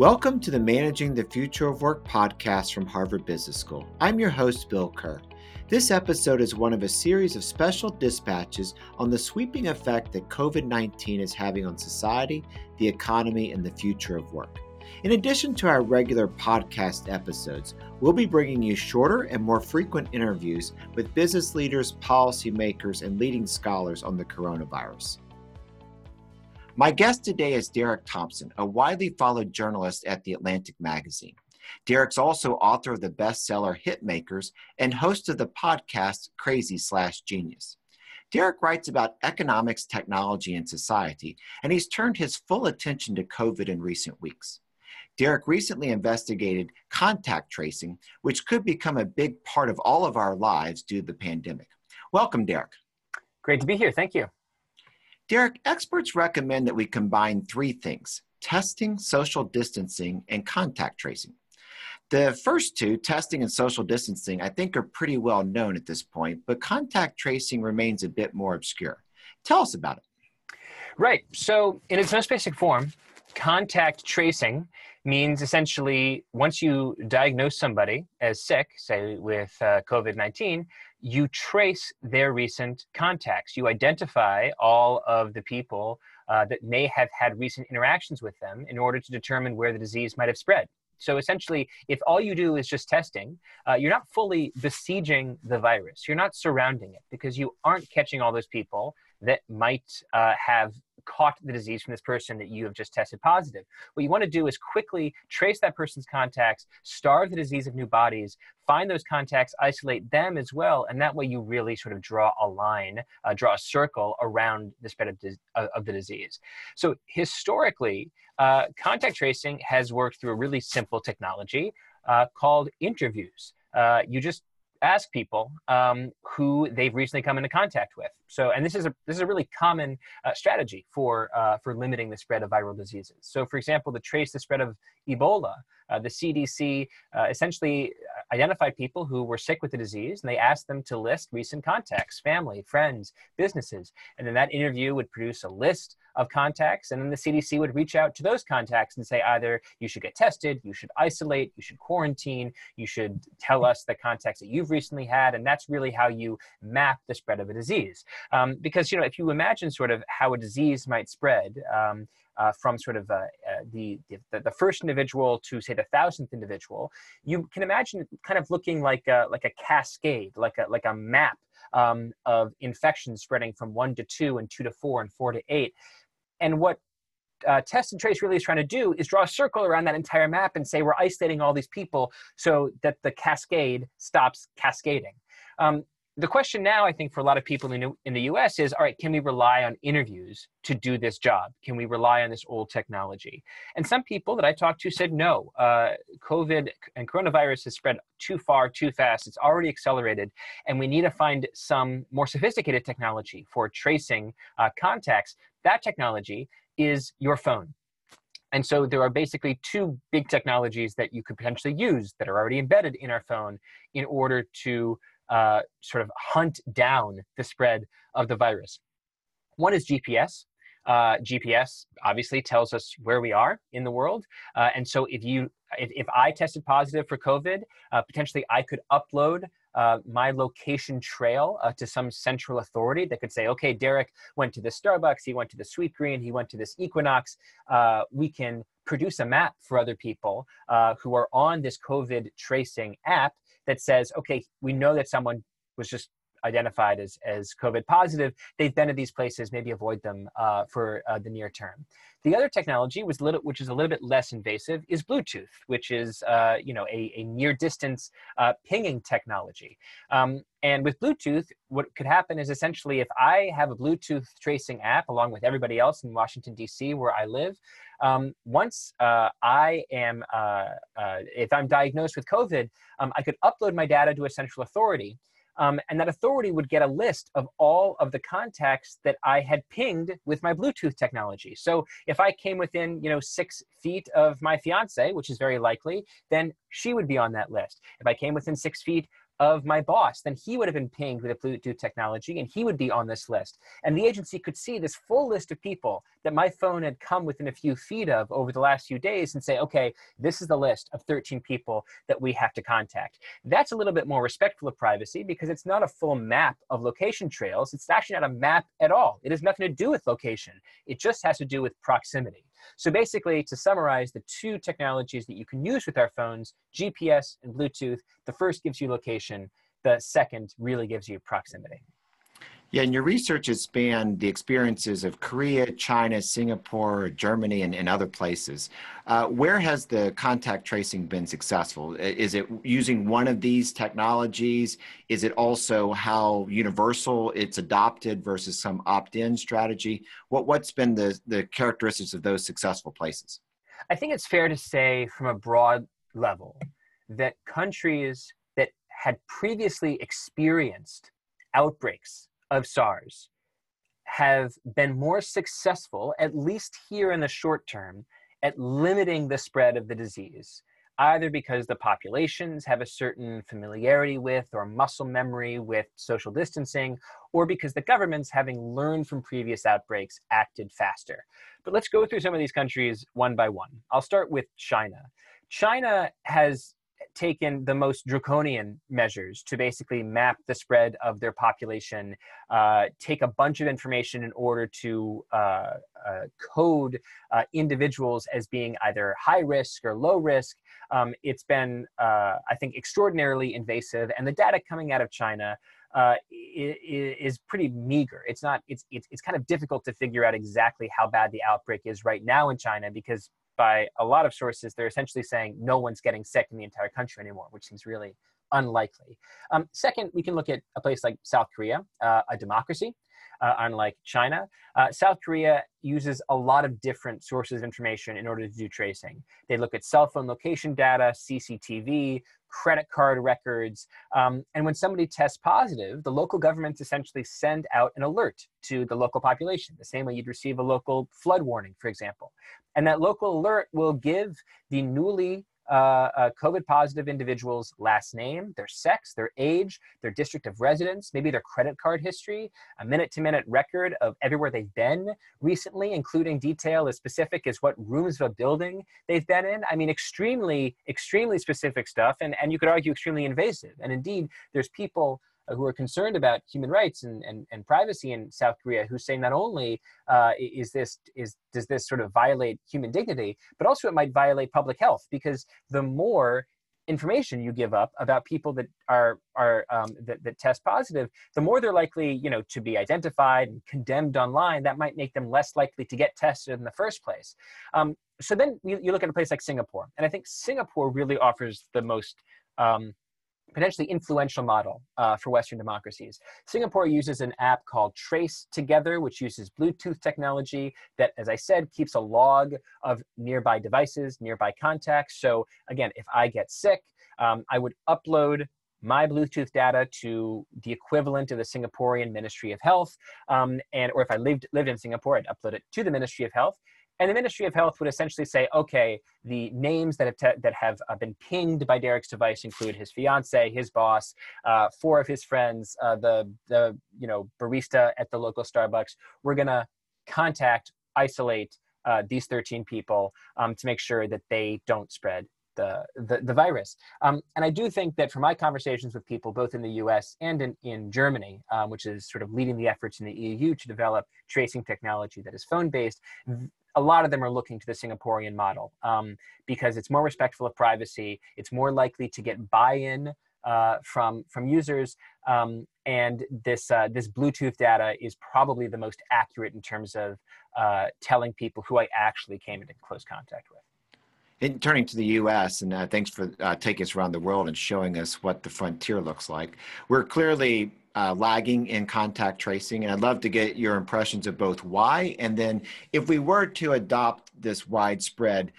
Welcome to the Managing the Future of Work podcast from Harvard Business School. I'm your host, Bill Kerr. This episode is one of a series of special dispatches on the sweeping effect that COVID 19 is having on society, the economy, and the future of work. In addition to our regular podcast episodes, we'll be bringing you shorter and more frequent interviews with business leaders, policymakers, and leading scholars on the coronavirus. My guest today is Derek Thompson, a widely followed journalist at The Atlantic Magazine. Derek's also author of the bestseller Hitmakers and host of the podcast Crazy Slash Genius. Derek writes about economics, technology, and society, and he's turned his full attention to COVID in recent weeks. Derek recently investigated contact tracing, which could become a big part of all of our lives due to the pandemic. Welcome, Derek. Great to be here. Thank you. Derek, experts recommend that we combine three things testing, social distancing, and contact tracing. The first two, testing and social distancing, I think are pretty well known at this point, but contact tracing remains a bit more obscure. Tell us about it. Right. So, in its most basic form, contact tracing means essentially once you diagnose somebody as sick, say with uh, COVID 19, you trace their recent contacts. You identify all of the people uh, that may have had recent interactions with them in order to determine where the disease might have spread. So essentially, if all you do is just testing, uh, you're not fully besieging the virus. You're not surrounding it because you aren't catching all those people that might uh, have caught the disease from this person that you have just tested positive. What you want to do is quickly trace that person's contacts, starve the disease of new bodies, find those contacts, isolate them as well, and that way you really sort of draw a line, uh, draw a circle around the spread of, of the disease. So historically, uh, contact tracing has worked through a really simple technology uh, called interviews. Uh, you just ask people um, who they've recently come into contact with. So, and this is a this is a really common uh, strategy for uh, for limiting the spread of viral diseases. So, for example, to trace the spread of Ebola, uh, the CDC uh, essentially identified people who were sick with the disease, and they asked them to list recent contacts, family, friends, businesses, and then that interview would produce a list of contacts, and then the CDC would reach out to those contacts and say either you should get tested, you should isolate, you should quarantine, you should tell us the contacts that you've recently had, and that's really how you map the spread of a disease. Um, because you know, if you imagine sort of how a disease might spread. Um, uh, from sort of uh, uh, the, the, the first individual to say the thousandth individual, you can imagine kind of looking like a, like a cascade, like a like a map um, of infections spreading from one to two and two to four and four to eight. And what uh, test and trace really is trying to do is draw a circle around that entire map and say we're isolating all these people so that the cascade stops cascading. Um, the question now, I think, for a lot of people in, in the US is all right, can we rely on interviews to do this job? Can we rely on this old technology? And some people that I talked to said no. Uh, COVID and coronavirus has spread too far, too fast. It's already accelerated. And we need to find some more sophisticated technology for tracing uh, contacts. That technology is your phone. And so there are basically two big technologies that you could potentially use that are already embedded in our phone in order to uh, sort of hunt down the spread of the virus. One is GPS. Uh, GPS obviously tells us where we are in the world, uh, and so if you if, if I tested positive for COVID, uh, potentially I could upload uh, my location trail uh, to some central authority that could say, okay, Derek went to this Starbucks, he went to the Sweetgreen, he went to this Equinox. Uh, we can produce a map for other people uh, who are on this COVID tracing app that says, okay, we know that someone was just identified as, as COVID positive, they've been to these places, maybe avoid them uh, for uh, the near term. The other technology, was little, which is a little bit less invasive, is Bluetooth, which is uh, you know a, a near distance uh, pinging technology. Um, and with Bluetooth, what could happen is essentially if I have a Bluetooth tracing app along with everybody else in Washington D.C. where I live, um, once uh, I am, uh, if I'm diagnosed with COVID, um, I could upload my data to a central authority um, and that authority would get a list of all of the contacts that I had pinged with my Bluetooth technology. So if I came within, you know, six feet of my fiance, which is very likely, then she would be on that list. If I came within six feet of my boss, then he would have been pinged with a Bluetooth technology and he would be on this list. And the agency could see this full list of people that my phone had come within a few feet of over the last few days and say, okay, this is the list of 13 people that we have to contact. That's a little bit more respectful of privacy because it's not a full map of location trails. It's actually not a map at all. It has nothing to do with location. It just has to do with proximity. So basically, to summarize the two technologies that you can use with our phones, GPS and Bluetooth, the first gives you location, the second really gives you proximity. Yeah, and your research has spanned the experiences of Korea, China, Singapore, Germany, and, and other places. Uh, where has the contact tracing been successful? Is it using one of these technologies? Is it also how universal it's adopted versus some opt-in strategy? What, what's been the, the characteristics of those successful places? I think it's fair to say from a broad level that countries that had previously experienced outbreaks of SARS have been more successful, at least here in the short term, at limiting the spread of the disease, either because the populations have a certain familiarity with or muscle memory with social distancing, or because the governments, having learned from previous outbreaks, acted faster. But let's go through some of these countries one by one. I'll start with China. China has taken the most draconian measures to basically map the spread of their population, uh, take a bunch of information in order to uh, uh, code uh, individuals as being either high risk or low risk. Um, it's been, uh, I think, extraordinarily invasive, and the data coming out of China. Uh, is pretty meager. It's not. It's, it's it's kind of difficult to figure out exactly how bad the outbreak is right now in China because by a lot of sources, they're essentially saying no one's getting sick in the entire country anymore, which seems really unlikely. Um, second, we can look at a place like South Korea, uh, a democracy, uh, unlike China. Uh, South Korea uses a lot of different sources of information in order to do tracing. They look at cell phone location data, CCTV, credit card records. Um, and when somebody tests positive, the local governments essentially send out an alert to the local population, the same way you'd receive a local flood warning, for example. And that local alert will give the newly uh, uh, COVID positive individuals' last name, their sex, their age, their district of residence, maybe their credit card history, a minute to minute record of everywhere they've been recently, including detail as specific as what rooms of a building they've been in. I mean, extremely, extremely specific stuff, and, and you could argue extremely invasive. And indeed, there's people who are concerned about human rights and, and, and privacy in South Korea, who say not only uh, is this is does this sort of violate human dignity, but also it might violate public health because the more information you give up about people that are are um, that, that test positive, the more they're likely, you know, to be identified and condemned online. That might make them less likely to get tested in the first place. Um, so then you, you, look at a place like Singapore, and I think Singapore really offers the most um, potentially influential model uh, for Western democracies. Singapore uses an app called Trace Together, which uses Bluetooth technology that, as I said, keeps a log of nearby devices, nearby contacts. So again, if I get sick, um, I would upload my Bluetooth data to the equivalent of the Singaporean Ministry of Health, um, and or if I lived lived in Singapore, I'd upload it to the Ministry of Health. And the Ministry of Health would essentially say, okay, the names that have, te- that have uh, been pinged by Derek's device include his fiance, his boss, uh, four of his friends, uh, the, the you know, barista at the local Starbucks. We're going to contact, isolate uh, these 13 people um, to make sure that they don't spread the, the, the virus. Um, and I do think that from my conversations with people, both in the US and in, in Germany, um, which is sort of leading the efforts in the EU to develop tracing technology that is phone based, a lot of them are looking to the Singaporean model um, because it's more respectful of privacy. It's more likely to get buy-in uh, from from users, um, and this uh, this Bluetooth data is probably the most accurate in terms of uh, telling people who I actually came into close contact with. In turning to the U.S., and uh, thanks for uh, taking us around the world and showing us what the frontier looks like. We're clearly uh, lagging in contact tracing. And I'd love to get your impressions of both why, and then if we were to adopt this widespread,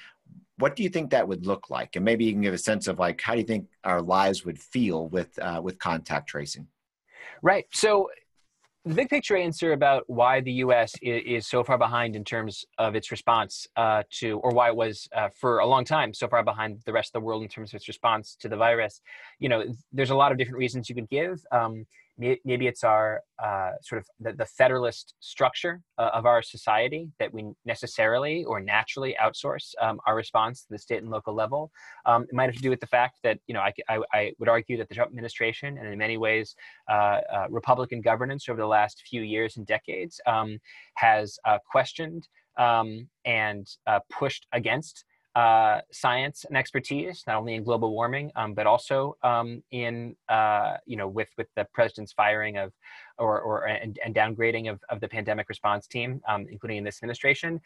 what do you think that would look like? And maybe you can give a sense of like, how do you think our lives would feel with, uh, with contact tracing? Right. So the big picture answer about why the U.S. is, is so far behind in terms of its response uh, to, or why it was uh, for a long time so far behind the rest of the world in terms of its response to the virus, you know, there's a lot of different reasons you could give. Um, maybe it's our uh, sort of the, the federalist structure uh, of our society that we necessarily or naturally outsource um, our response to the state and local level. Um, it might have to do with the fact that, you know, I, I, I would argue that the Trump administration and in many ways uh, uh Republican governance over the last few years and decades um, has uh, questioned um, and uh, pushed against uh, science and expertise, not only in global warming, um, but also um, in uh, you know with with the president's firing of or or and, and downgrading of, of the pandemic response team, um, including in this administration.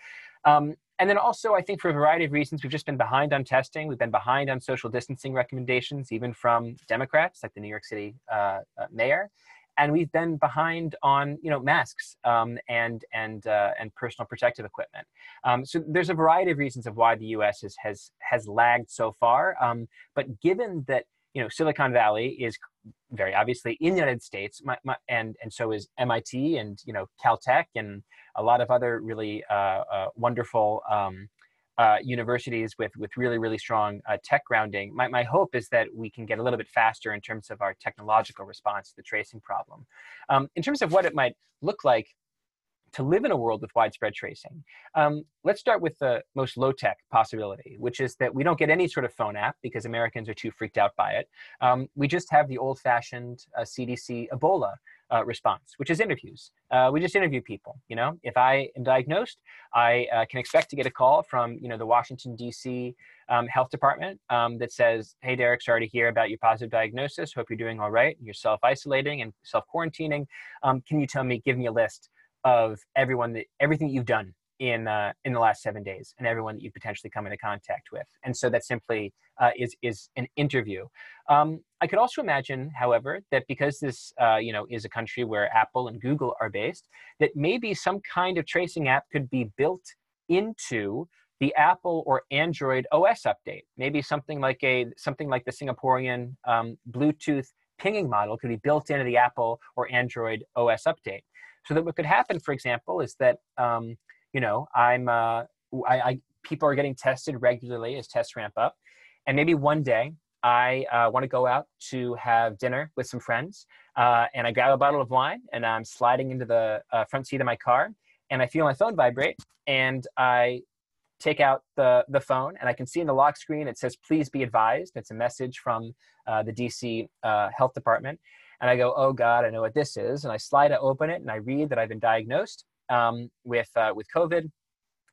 Um, and then also, I think for a variety of reasons, we've just been behind on testing. We've been behind on social distancing recommendations, even from Democrats like the New York City uh, uh mayor and we've been behind on you know masks um, and and uh, and personal protective equipment. Um, so there's a variety of reasons of why the U.S. has has has lagged so far. Um, but given that you know Silicon Valley is very obviously in the United States, my, my, and and so is MIT and you know Caltech and a lot of other really uh, uh, wonderful um, uh, universities with with really really strong uh, tech grounding. My my hope is that we can get a little bit faster in terms of our technological response to the tracing problem. Um, in terms of what it might look like to live in a world with widespread tracing. Um, let's start with the most low tech possibility, which is that we don't get any sort of phone app because Americans are too freaked out by it. Um, we just have the old fashioned uh, CDC Ebola uh, response, which is interviews. Uh, we just interview people. You know, if I am diagnosed, I uh, can expect to get a call from you know the Washington D.C. Um, health department um, that says, "Hey, Derek, sorry to hear about your positive diagnosis. Hope you're doing all right. You're self isolating and self quarantining. Um, can you tell me, give me a list of everyone that everything you've done in uh, in the last seven days and everyone that you potentially come into contact with. And so that simply uh, is is an interview. Um, i could also imagine however that because this uh, you know is a country where apple and google are based that maybe some kind of tracing app could be built into the apple or android os update. Maybe something like a something like the singaporean um, bluetooth pinging model could be built into the apple or android os update. So that what could happen for example is that um, you know, I'm, uh, I, I, people are getting tested regularly as tests ramp up. And maybe one day I uh, want to go out to have dinner with some friends, uh, and I grab a bottle of wine, and I'm sliding into the uh, front seat of my car, and I feel my phone vibrate, and I take out the the phone, and I can see in the lock screen it says "Please be advised." It's a message from uh, the DC uh, Health Department, and I go, "Oh God, I know what this is," and I slide to open it, and I read that I've been diagnosed um, with uh, with COVID,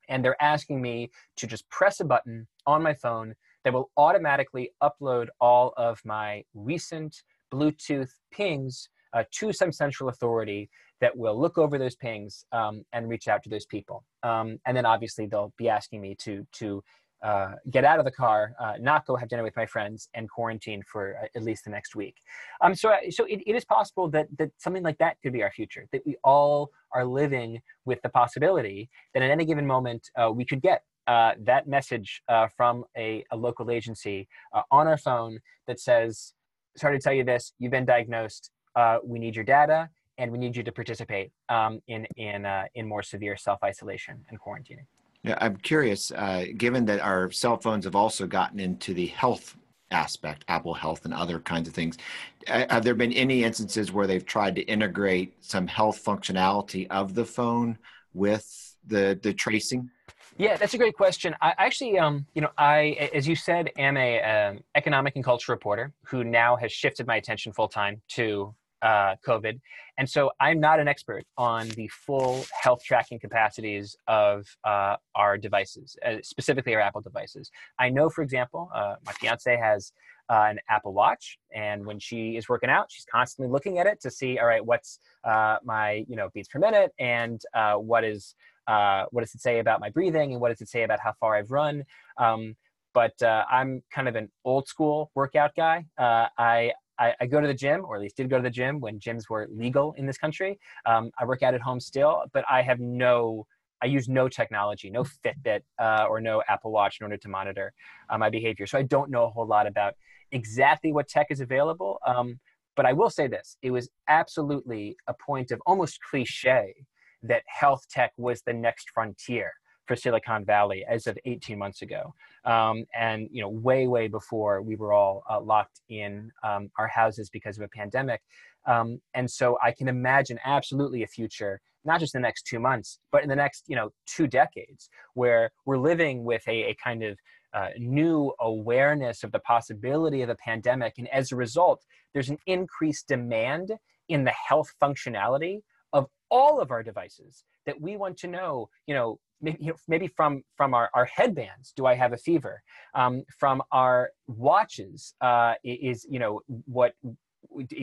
and they're asking me to just press a button on my phone that will automatically upload all of my recent Bluetooth pings uh, to some central authority that will look over those pings um, and reach out to those people. Um, and then obviously they'll be asking me to to uh, get out of the car, uh, not go have dinner with my friends, and quarantine for uh, at least the next week. Um, so, so it, it is possible that that something like that could be our future. That we all are living with the possibility that at any given moment uh, we could get uh, that message uh, from a, a, local agency on our phone that says, "Sorry to tell you this, you've been diagnosed. we need your data." And we need you to participate um, in in in more severe self isolation and quarantining. Yeah, I'm curious, uh, given that our cell phones have also gotten into the health aspect, Apple Health and other kinds of things, have there been any instances where they've tried to integrate some health functionality of the phone with the the tracing? Yeah, that's a great question. I actually, um, you know, I, as you said, am a um, economic and culture reporter who now has shifted my attention full time to uh, COVID. And so I'm not an expert on the full health tracking capacities of uh, our devices, uh, specifically our Apple devices. I know, for example, uh, my fiance has uh, an Apple Watch, and when she is working out, she's constantly looking at it to see, all right, what's my you know beats per minute, and what is what does it say about my breathing, and what does it say about how far I've run. Um, but uh, I'm kind of an old school workout guy. Uh, I I, I, go to the gym, or at least did go to the gym when gyms were legal in this country. Um, I work out at home still, but I have no, I use no technology, no Fitbit uh, or no Apple Watch in order to monitor uh, my behavior. So I don't know a whole lot about exactly what tech is available. Um, But I will say this it was absolutely a point of almost cliche that health tech was the next frontier for Silicon Valley as of 18 months ago, um, and you know, way, way before we were all uh, locked in um, our houses because of a pandemic. Um, and so I can imagine absolutely a future, not just in the next two months, but in the next, you know, two decades, where we're living with a, a kind of uh, new awareness of the possibility of a pandemic. And as a result, there's an increased demand in the health functionality of all of our devices that we want to know, you know, maybe, from, from our, our headbands, do I have a fever? Um, from our watches, uh, is, you know, what,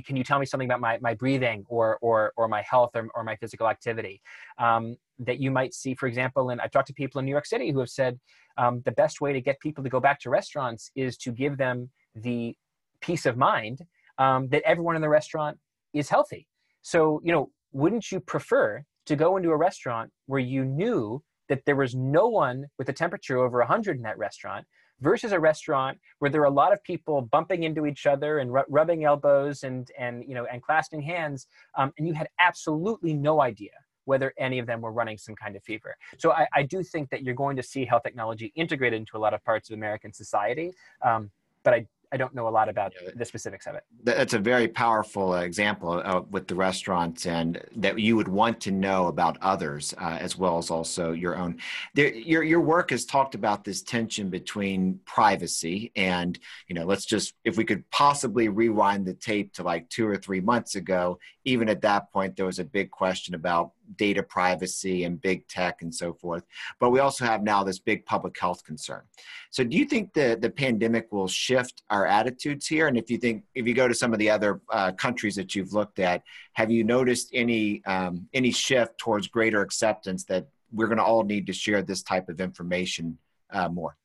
can you tell me something about my, my breathing or, or, or my health or, or my physical activity um, that you might see, for example, and I've talked to people in New York City who have said um, the best way to get people to go back to restaurants is to give them the peace of mind um, that everyone in the restaurant is healthy. So, you know, wouldn't you prefer to go into a restaurant where you knew that there was no one with a temperature over 100 in that restaurant versus a restaurant where there are a lot of people bumping into each other and rubbing elbows and and you know and clasping hands um, and you had absolutely no idea whether any of them were running some kind of fever. So I, I, do think that you're going to see health technology integrated into a lot of parts of american society um, but i I don't know a lot about yeah, the specifics of it. That's a very powerful example uh, with the restaurants, and that you would want to know about others uh, as well as also your own. There, your your work has talked about this tension between privacy and you know, let's just if we could possibly rewind the tape to like two or three months ago. Even at that point, there was a big question about data privacy and big tech and so forth. But we also have now this big public health concern. So do you think the, the pandemic will shift our attitudes here? And if you think, if you go to some of the other uh, countries that you've looked at, have you noticed any, um, any shift towards greater acceptance that we're going to all need to share this type of information uh, more?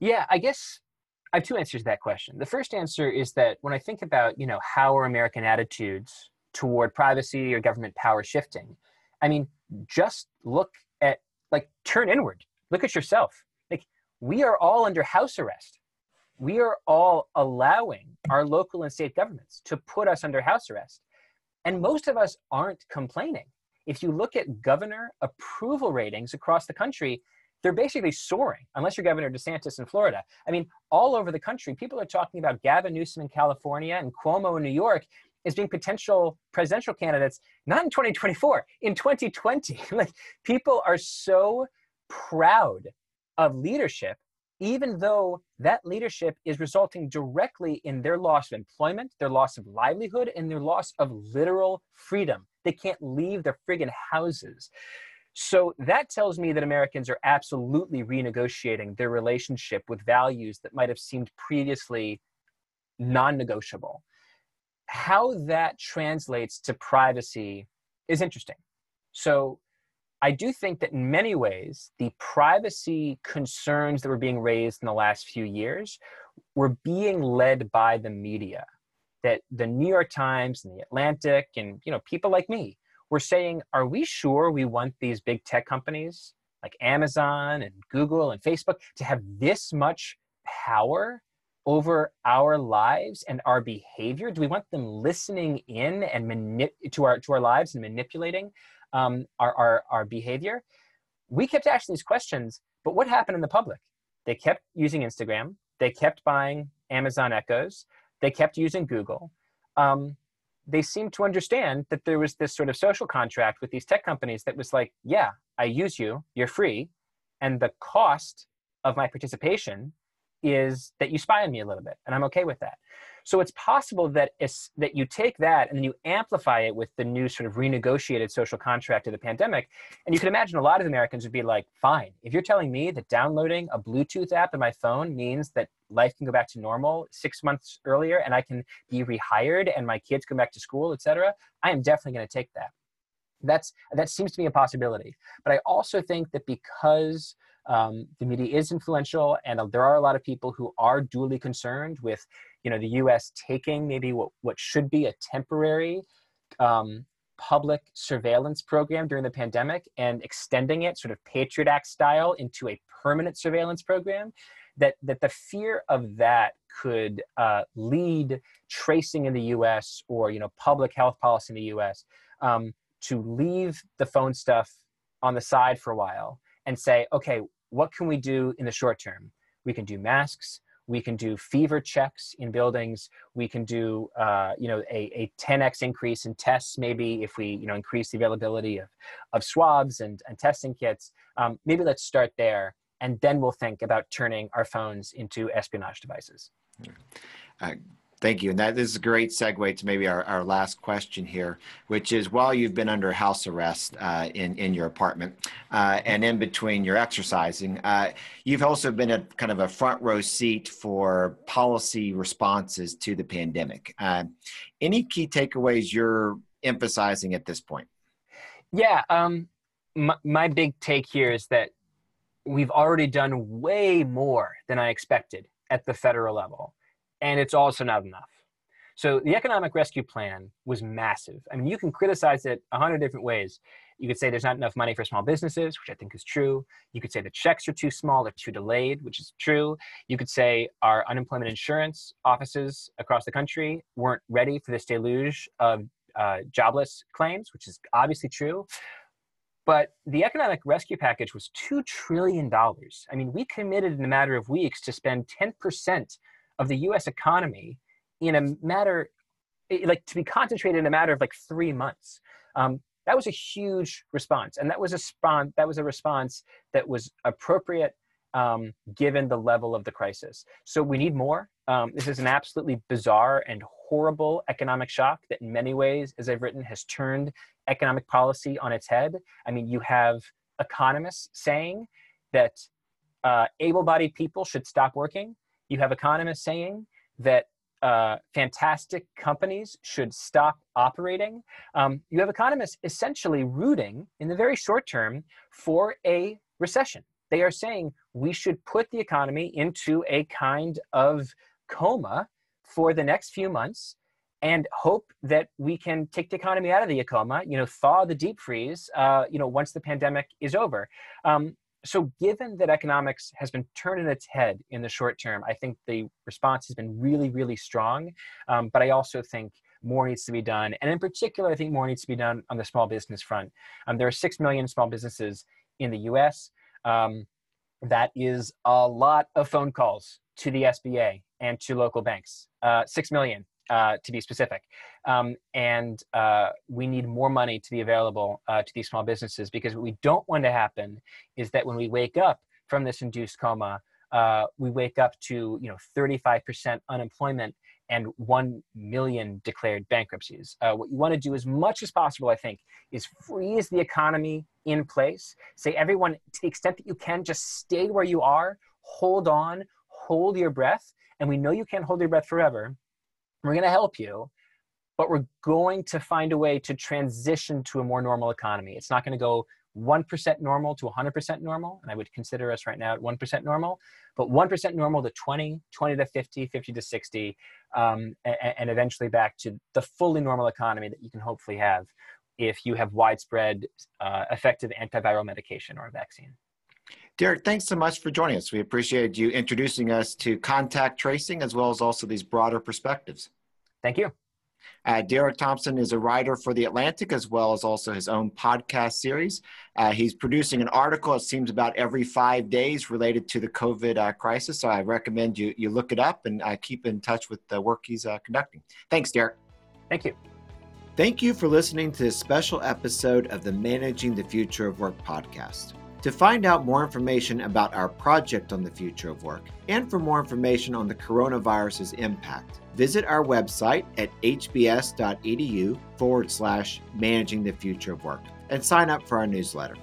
Yeah, I guess I have two answers to that question. The first answer is that when I think about, you know, how are American attitudes toward privacy or government power shifting, I mean, just look at, like, turn inward. Look at yourself. Like, we are all under house arrest. We are all allowing our local and state governments to put us under house arrest. And most of us aren't complaining. If you look at governor approval ratings across the country, they're basically soaring, unless you're Governor DeSantis in Florida. I mean, all over the country, people are talking about Gavin Newsom in California and Cuomo in New York as being potential presidential candidates, not in 2024, in 2020. like people are so proud of leadership, even though that leadership is resulting directly in their loss of employment, their loss of livelihood, and their loss of literal freedom. They can't leave their friggin' houses. So that tells me that Americans are absolutely renegotiating their relationship with values that might have seemed previously non negotiable how that translates to privacy is interesting. So I do think that in many ways, the privacy concerns that were being raised in the last few years were being led by the media. That the New York Times and the Atlantic and you know people like me were saying, are we sure we want these big tech companies like Amazon and Google and Facebook to have this much power over our lives and our behavior? Do we want them listening in and to our to our lives and manipulating um, our, our our behavior? We kept asking these questions, but what happened in the public? They kept using Instagram. They kept buying Amazon Echoes. They kept using Google. Um, they seemed to understand that there was this sort of social contract with these tech companies that was like, yeah, I use you, you're free, and the cost of my participation is that you spy on me a little bit, and I'm okay with that. So it's possible that that you take that and then you amplify it with the new sort of renegotiated social contract of the pandemic, and you can imagine a lot of Americans would be like, "Fine, if you're telling me that downloading a Bluetooth app on my phone means that life can go back to normal six months earlier, and I can be rehired, and my kids come back to school, etc., I am definitely going to take that." That's that seems to be a possibility, but I also think that because um, the media is influential, and uh, there are a lot of people who are duly concerned with, you know, the U.S. taking maybe what what should be a temporary um, public surveillance program during the pandemic and extending it, sort of Patriot Act style, into a permanent surveillance program. that that the fear of that could uh, lead tracing in the U.S. or you know public health policy in the U.S. Um, to leave the phone stuff on the side for a while and say, okay, what can we do in the short term? We can do masks. We can do fever checks in buildings. We can do, uh, you know, a, a 10x increase in tests. Maybe if we, you know, increase the availability of, of swabs and, and testing kits. Um, maybe let's start there, and then we'll think about turning our phones into espionage devices. Uh, Thank you. And that is a great segue to maybe our, our last question here, which is while you've been under house arrest uh, in, in your apartment uh, and in between your exercising, uh, you've also been a kind of a front row seat for policy responses to the pandemic. Uh, any key takeaways you're emphasizing at this point? Yeah. Um, my, my big take here is that we've already done way more than I expected at the federal level and it's also not enough. So the economic rescue plan was massive. I mean, you can criticize it a hundred different ways. You could say there's not enough money for small businesses, which I think is true. You could say the checks are too small, they're too delayed, which is true. You could say our unemployment insurance offices across the country weren't ready for this deluge of uh, jobless claims, which is obviously true. But the economic rescue package was $2 trillion. I mean, we committed in a matter of weeks to spend 10% of the US economy in a matter, like to be concentrated in a matter of like three months. Um, that was a huge response. And that was a, spawn, that was a response that was appropriate um, given the level of the crisis. So we need more. Um, this is an absolutely bizarre and horrible economic shock that, in many ways, as I've written, has turned economic policy on its head. I mean, you have economists saying that uh, able bodied people should stop working you have economists saying that uh, fantastic companies should stop operating. Um, you have economists essentially rooting in the very short term for a recession. They are saying we should put the economy into a kind of coma for the next few months and hope that we can take the economy out of the coma, you know, thaw the deep freeze, uh, you know, once the pandemic is over. Um, so given that economics has been turning its head in the short term, I think the response has been really, really strong. Um, but I also think more needs to be done. And in particular, I think more needs to be done on the small business front. Um, there are 6 million small businesses in the US. Um, that is a lot of phone calls to the SBA and to local banks. Uh, 6 million uh, to be specific. Um, and uh, we need more money to be available uh, to these small businesses because what we don't want to happen is that when we wake up from this induced coma, uh, we wake up to you know 35% unemployment and 1 million declared bankruptcies. Uh, what you want to do as much as possible, I think, is freeze the economy in place. Say, everyone, to the extent that you can, just stay where you are, hold on, hold your breath. And we know you can't hold your breath forever we're going to help you, but we're going to find a way to transition to a more normal economy. It's not going to go 1% normal to 100% normal, and I would consider us right now at 1% normal, but 1% normal to 20, 20 to 50, 50 to 60, um, and, and eventually back to the fully normal economy that you can hopefully have if you have widespread uh, effective antiviral medication or a vaccine. Derek, thanks so much for joining us. We appreciate you introducing us to contact tracing as well as also these broader perspectives. Thank you. Uh, Derek Thompson is a writer for The Atlantic as well as also his own podcast series. Uh, he's producing an article, it seems, about every five days related to the COVID uh, crisis. So I recommend you, you look it up and uh, keep in touch with the work he's uh, conducting. Thanks, Derek. Thank you. Thank you for listening to this special episode of the Managing the Future of Work podcast. To find out more information about our project on the future of work and for more information on the coronavirus's impact, visit our website at hbs.edu forward slash managing the future of work and sign up for our newsletter.